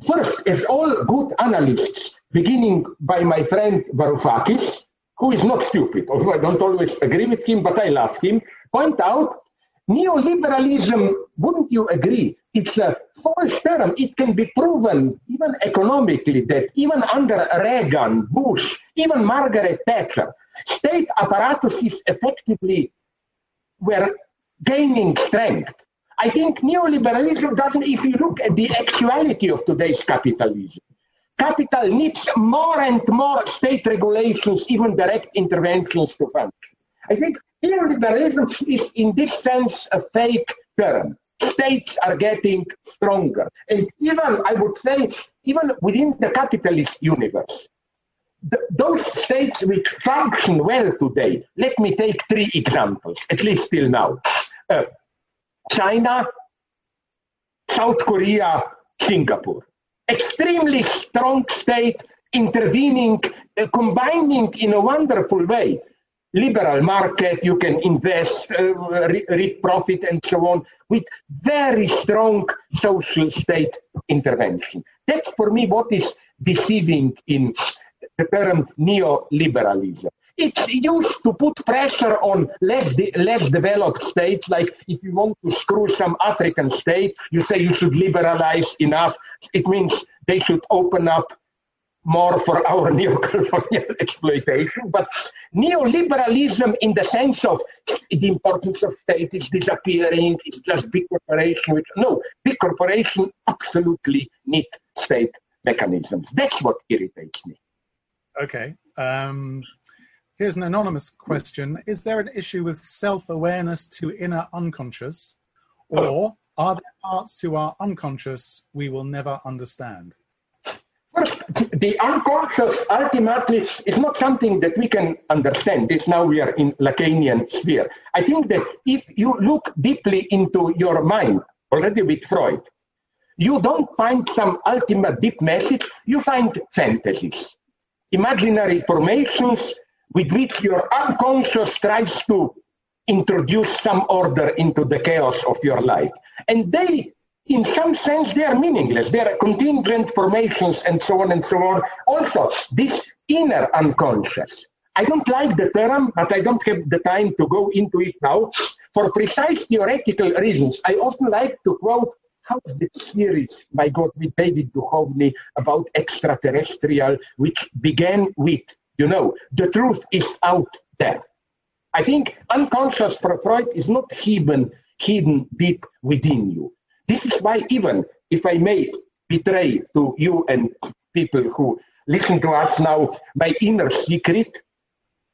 First, as all good analysts, beginning by my friend Varoufakis, who is not stupid, although I don't always agree with him, but I love him, point out neoliberalism, wouldn't you agree? It's a false term. It can be proven, even economically, that even under Reagan, Bush, even Margaret Thatcher, state apparatuses effectively were gaining strength. I think neoliberalism doesn't, if you look at the actuality of today's capitalism, capital needs more and more state regulations, even direct interventions to function. I think neoliberalism is, in this sense, a fake term. States are getting stronger. And even, I would say, even within the capitalist universe, those states which function well today, let me take three examples, at least till now. Uh, China, South Korea, Singapore. Extremely strong state intervening, uh, combining in a wonderful way. Liberal market, you can invest, uh, reap profit, and so on, with very strong social state intervention. That's for me what is deceiving in the term neoliberalism. It's used to put pressure on less, de- less developed states, like if you want to screw some African state, you say you should liberalize enough. It means they should open up more for our neocolonial exploitation. But neoliberalism, in the sense of the importance of state is disappearing, it's just big corporation. Which, no, big corporation absolutely need state mechanisms. That's what irritates me. Okay. Um, here's an anonymous question Is there an issue with self awareness to inner unconscious, or are there parts to our unconscious we will never understand? First the unconscious ultimately is not something that we can understand. It's now we are in Lacanian sphere. I think that if you look deeply into your mind, already with Freud, you don't find some ultimate deep message, you find fantasies, imaginary formations with which your unconscious tries to introduce some order into the chaos of your life. And they in some sense, they are meaningless. They are contingent formations and so on and so on. Also, this inner unconscious. I don't like the term, but I don't have the time to go into it now. For precise theoretical reasons, I often like to quote how's the series, my God, with David Duchovny about extraterrestrial, which began with, you know, the truth is out there. I think unconscious for Freud is not hidden, hidden deep within you. This is why, even if I may betray to you and people who listen to us now my inner secret,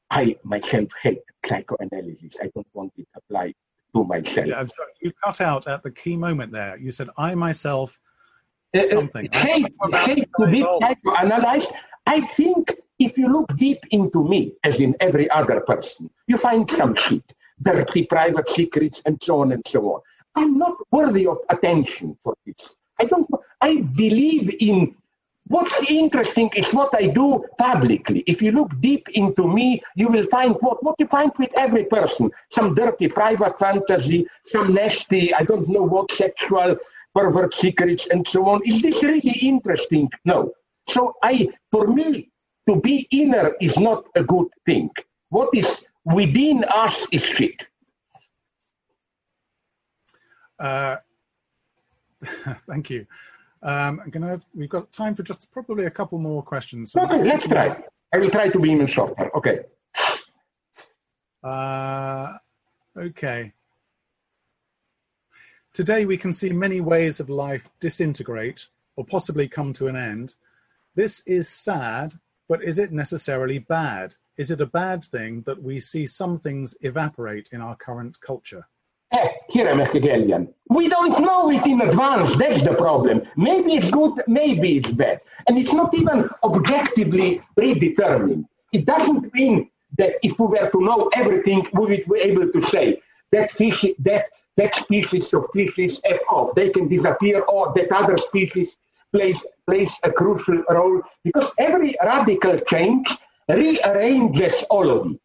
I myself hate psychoanalysis. I don't want it applied to myself. Yeah, sorry. You cut out at the key moment there. You said, I myself uh, uh, something. Uh, hate, hate to be psychoanalyzed. I think if you look deep into me, as in every other person, you find some shit, dirty private secrets, and so on and so on. I'm not worthy of attention for this. I don't. I believe in what's interesting is what I do publicly. If you look deep into me, you will find what what you find with every person: some dirty private fantasy, some nasty, I don't know what sexual pervert secrets, and so on. Is this really interesting? No. So I, for me, to be inner is not a good thing. What is within us is shit. Uh, thank you. Um, I'm gonna. We've got time for just probably a couple more questions. So okay, let's try. I will try to be even shorter. Okay. Uh, okay. Today we can see many ways of life disintegrate or possibly come to an end. This is sad, but is it necessarily bad? Is it a bad thing that we see some things evaporate in our current culture? Eh, here I'm Hegelian. We don't know it in advance. That's the problem. Maybe it's good, maybe it's bad. And it's not even objectively predetermined. It doesn't mean that if we were to know everything, we would be able to say that fish, that, that species of fishes F off. They can disappear or that other species plays, plays a crucial role because every radical change rearranges all of it.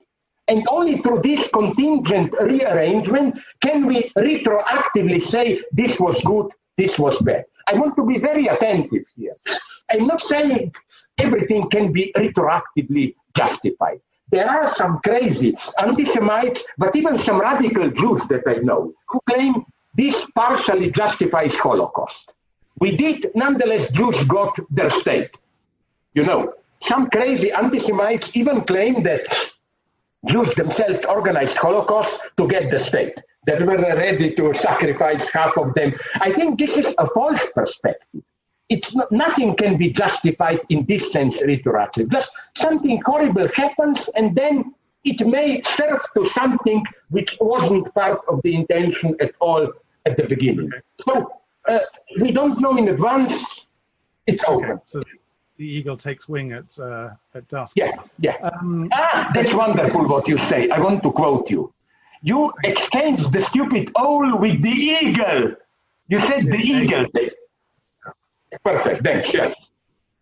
And only through this contingent rearrangement can we retroactively say this was good, this was bad. I want to be very attentive here. I'm not saying everything can be retroactively justified. There are some crazy anti-Semites, but even some radical Jews that I know who claim this partially justifies Holocaust. We did, nonetheless, Jews got their state. You know, some crazy anti-Semites even claim that Jews themselves organized Holocaust to get the state. They were ready to sacrifice half of them. I think this is a false perspective. It's not, nothing can be justified in this sense retroactively. Just something horrible happens, and then it may serve to something which wasn't part of the intention at all at the beginning. So uh, we don't know in advance. It's okay. over. So the eagle takes wing at uh, at dusk. Yeah, yeah. Um, ah, that's wonderful what you say. I want to quote you. You exchanged the stupid owl with the eagle. You said the eagle. Perfect. Thanks. Yes.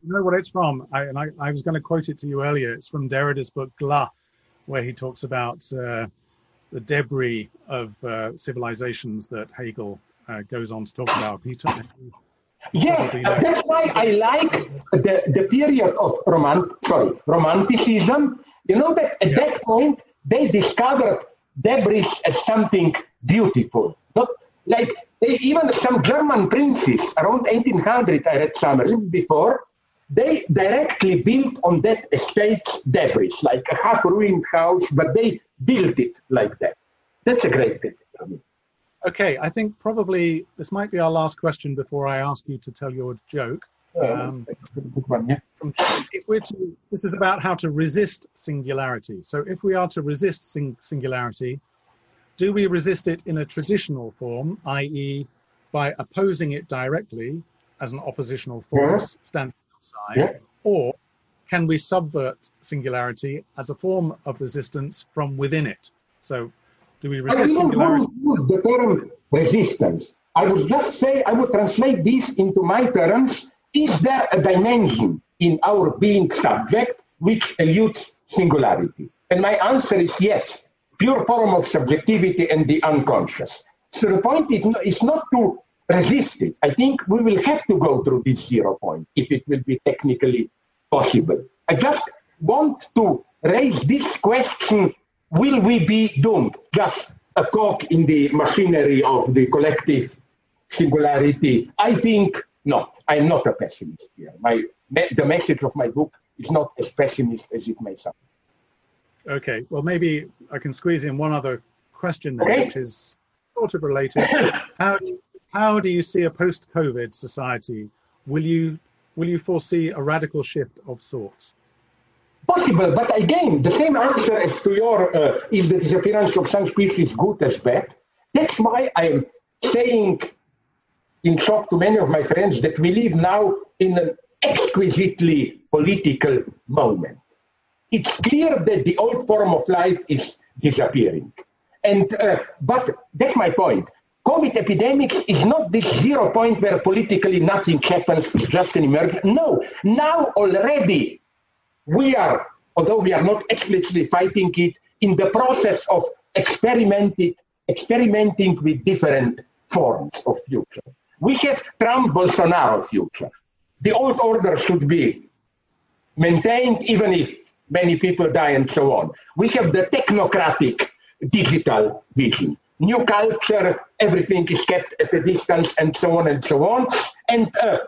You know what it's from? I, and I, I was going to quote it to you earlier. It's from Derrida's book Glas, where he talks about uh, the debris of uh, civilizations that Hegel uh, goes on to talk about. He, t- yeah, that's why I like the, the period of romant, sorry, romanticism. You know that at yeah. that point they discovered debris as something beautiful. Not like they, even some German princes around 1800, I read some before, they directly built on that estate's debris, like a half ruined house, but they built it like that. That's a great picture. Okay, I think probably this might be our last question before I ask you to tell your joke. Um, if we're to, this is about how to resist singularity. So, if we are to resist sing, singularity, do we resist it in a traditional form, i.e., by opposing it directly as an oppositional force, stand side, yeah. or can we subvert singularity as a form of resistance from within it? So, do we resist I singularity? use the term resistance. I would just say I would translate this into my terms. Is there a dimension in our being subject which eludes singularity? And my answer is yes. Pure form of subjectivity and the unconscious. So the point is not, is not to resist it. I think we will have to go through this zero point if it will be technically possible. I just want to raise this question will we be doomed? Just a cog in the machinery of the collective singularity? I think not. I'm not a pessimist here. My, the message of my book is not as pessimist as it may sound. Okay, well, maybe I can squeeze in one other question there, okay. which is sort of related. how, how do you see a post-COVID society? Will you will you foresee a radical shift of sorts? Possible, but again, the same answer as to your uh, is the disappearance of some species good as bad? That's why I'm saying in shock to many of my friends that we live now in an exquisitely political moment. It's clear that the old form of life is disappearing. And, uh, but that's my point. COVID epidemics is not this zero point where politically nothing happens, it's just an emergency. No, now already we are, although we are not explicitly fighting it, in the process of experimenting, experimenting with different forms of future. We have Trump Bolsonaro future. The old order should be maintained even if many people die and so on. We have the technocratic digital vision new culture, everything is kept at a distance, and so on and so on. And uh,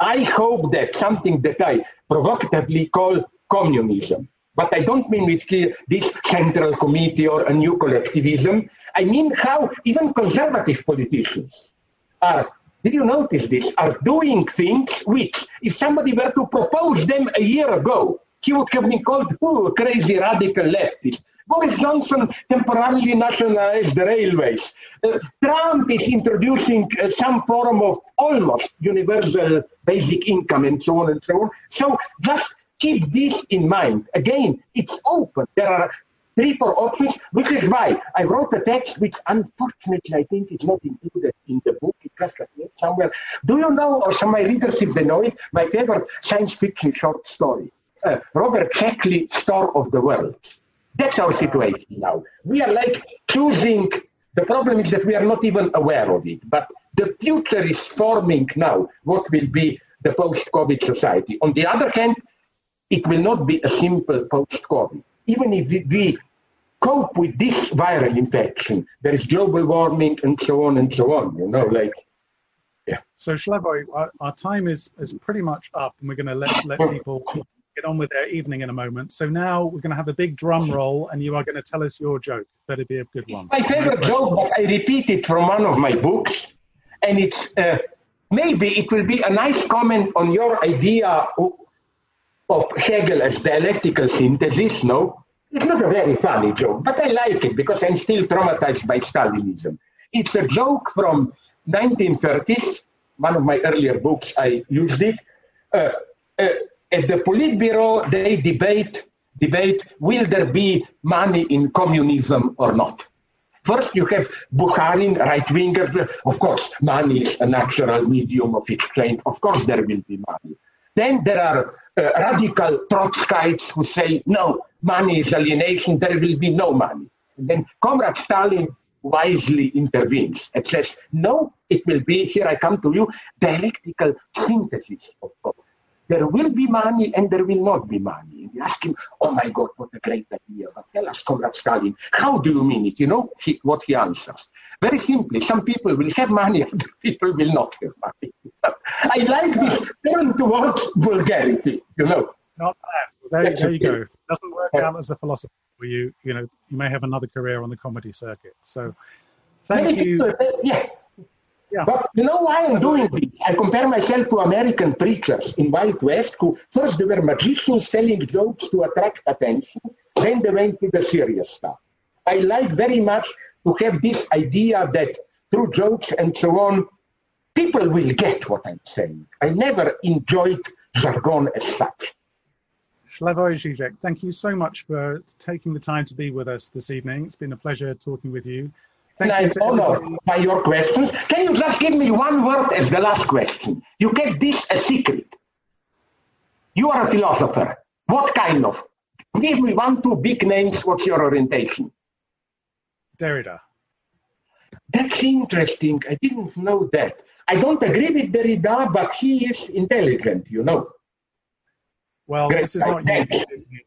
I hope that something that I provocatively call communism, but I don't mean with this central committee or a new collectivism. I mean how even conservative politicians are, did you notice this, are doing things which, if somebody were to propose them a year ago, he would have been called ooh, a crazy radical leftist. Boris Johnson temporarily nationalized the railways. Uh, Trump is introducing uh, some form of almost universal basic income and so on and so on. So just keep this in mind. Again, it's open. There are three, four options, which is why I wrote a text which unfortunately I think is not included in the book. It just appeared somewhere. Do you know, or some of my readers, if they know it, my favorite science fiction short story? uh, Robert Sheckley Store of the World. That's our situation now. We are like choosing, the problem is that we are not even aware of it, but the future is forming now what will be the post COVID society. On the other hand, it will not be a simple post COVID. Even if we cope with this viral infection, there is global warming and so on and so on, you know, like yeah. So Slavoj, our, our, time is is pretty much up, and we're going to let let people get on with their evening in a moment. So now we're going to have a big drum roll, and you are going to tell us your joke. Better be a good one. My favorite joke, but I repeat it from one of my books, and it's uh, maybe it will be a nice comment on your idea of, of Hegel as dialectical synthesis. No, it's not a very funny joke, but I like it because I'm still traumatized by Stalinism. It's a joke from 1930s. One of my earlier books, I used it. Uh, uh, at the Politburo, they debate, debate will there be money in communism or not? First, you have Bukharin, right winger. Of course, money is a natural medium of exchange. Of course, there will be money. Then there are uh, radical Trotskyites who say, no, money is alienation, there will be no money. And then Comrade Stalin wisely intervenes and says, no, it will be, here I come to you, dialectical synthesis of both there will be money and there will not be money. And you ask him, oh my God, what a great idea. But tell us, Comrade Stalin, how do you mean it? You know he, what he answers. Very simply, some people will have money, other people will not have money. I like this turn towards vulgarity, you know. Not bad. Well, there, there you go. Doesn't work out as a philosopher. You, you know, you may have another career on the comedy circuit. So, thank Many you. Uh, yeah, yeah. But you know why I'm doing this? I compare myself to American preachers in Wild West who first they were magicians telling jokes to attract attention, then they went to the serious stuff. I like very much to have this idea that through jokes and so on, people will get what I'm saying. I never enjoyed jargon as such. Slavoj Žižek, thank you so much for taking the time to be with us this evening. It's been a pleasure talking with you. Thank and you I'm honored oh, by your questions. Can you just give me one word as the last question? You kept this a secret. You are a philosopher. What kind of? Give me one, two big names. What's your orientation? Derrida. That's interesting. I didn't know that. I don't agree with Derrida, but he is intelligent, you know. Well, Great. this is not you.